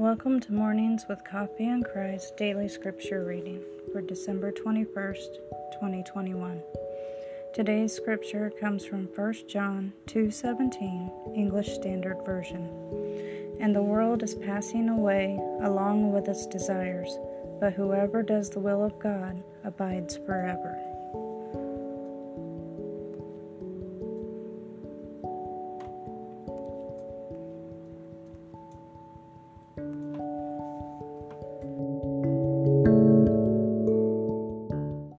Welcome to Mornings with Coffee and Christ Daily Scripture Reading for December 21st, 2021. Today's scripture comes from 1 John 2:17, English Standard Version. And the world is passing away along with its desires, but whoever does the will of God abides forever.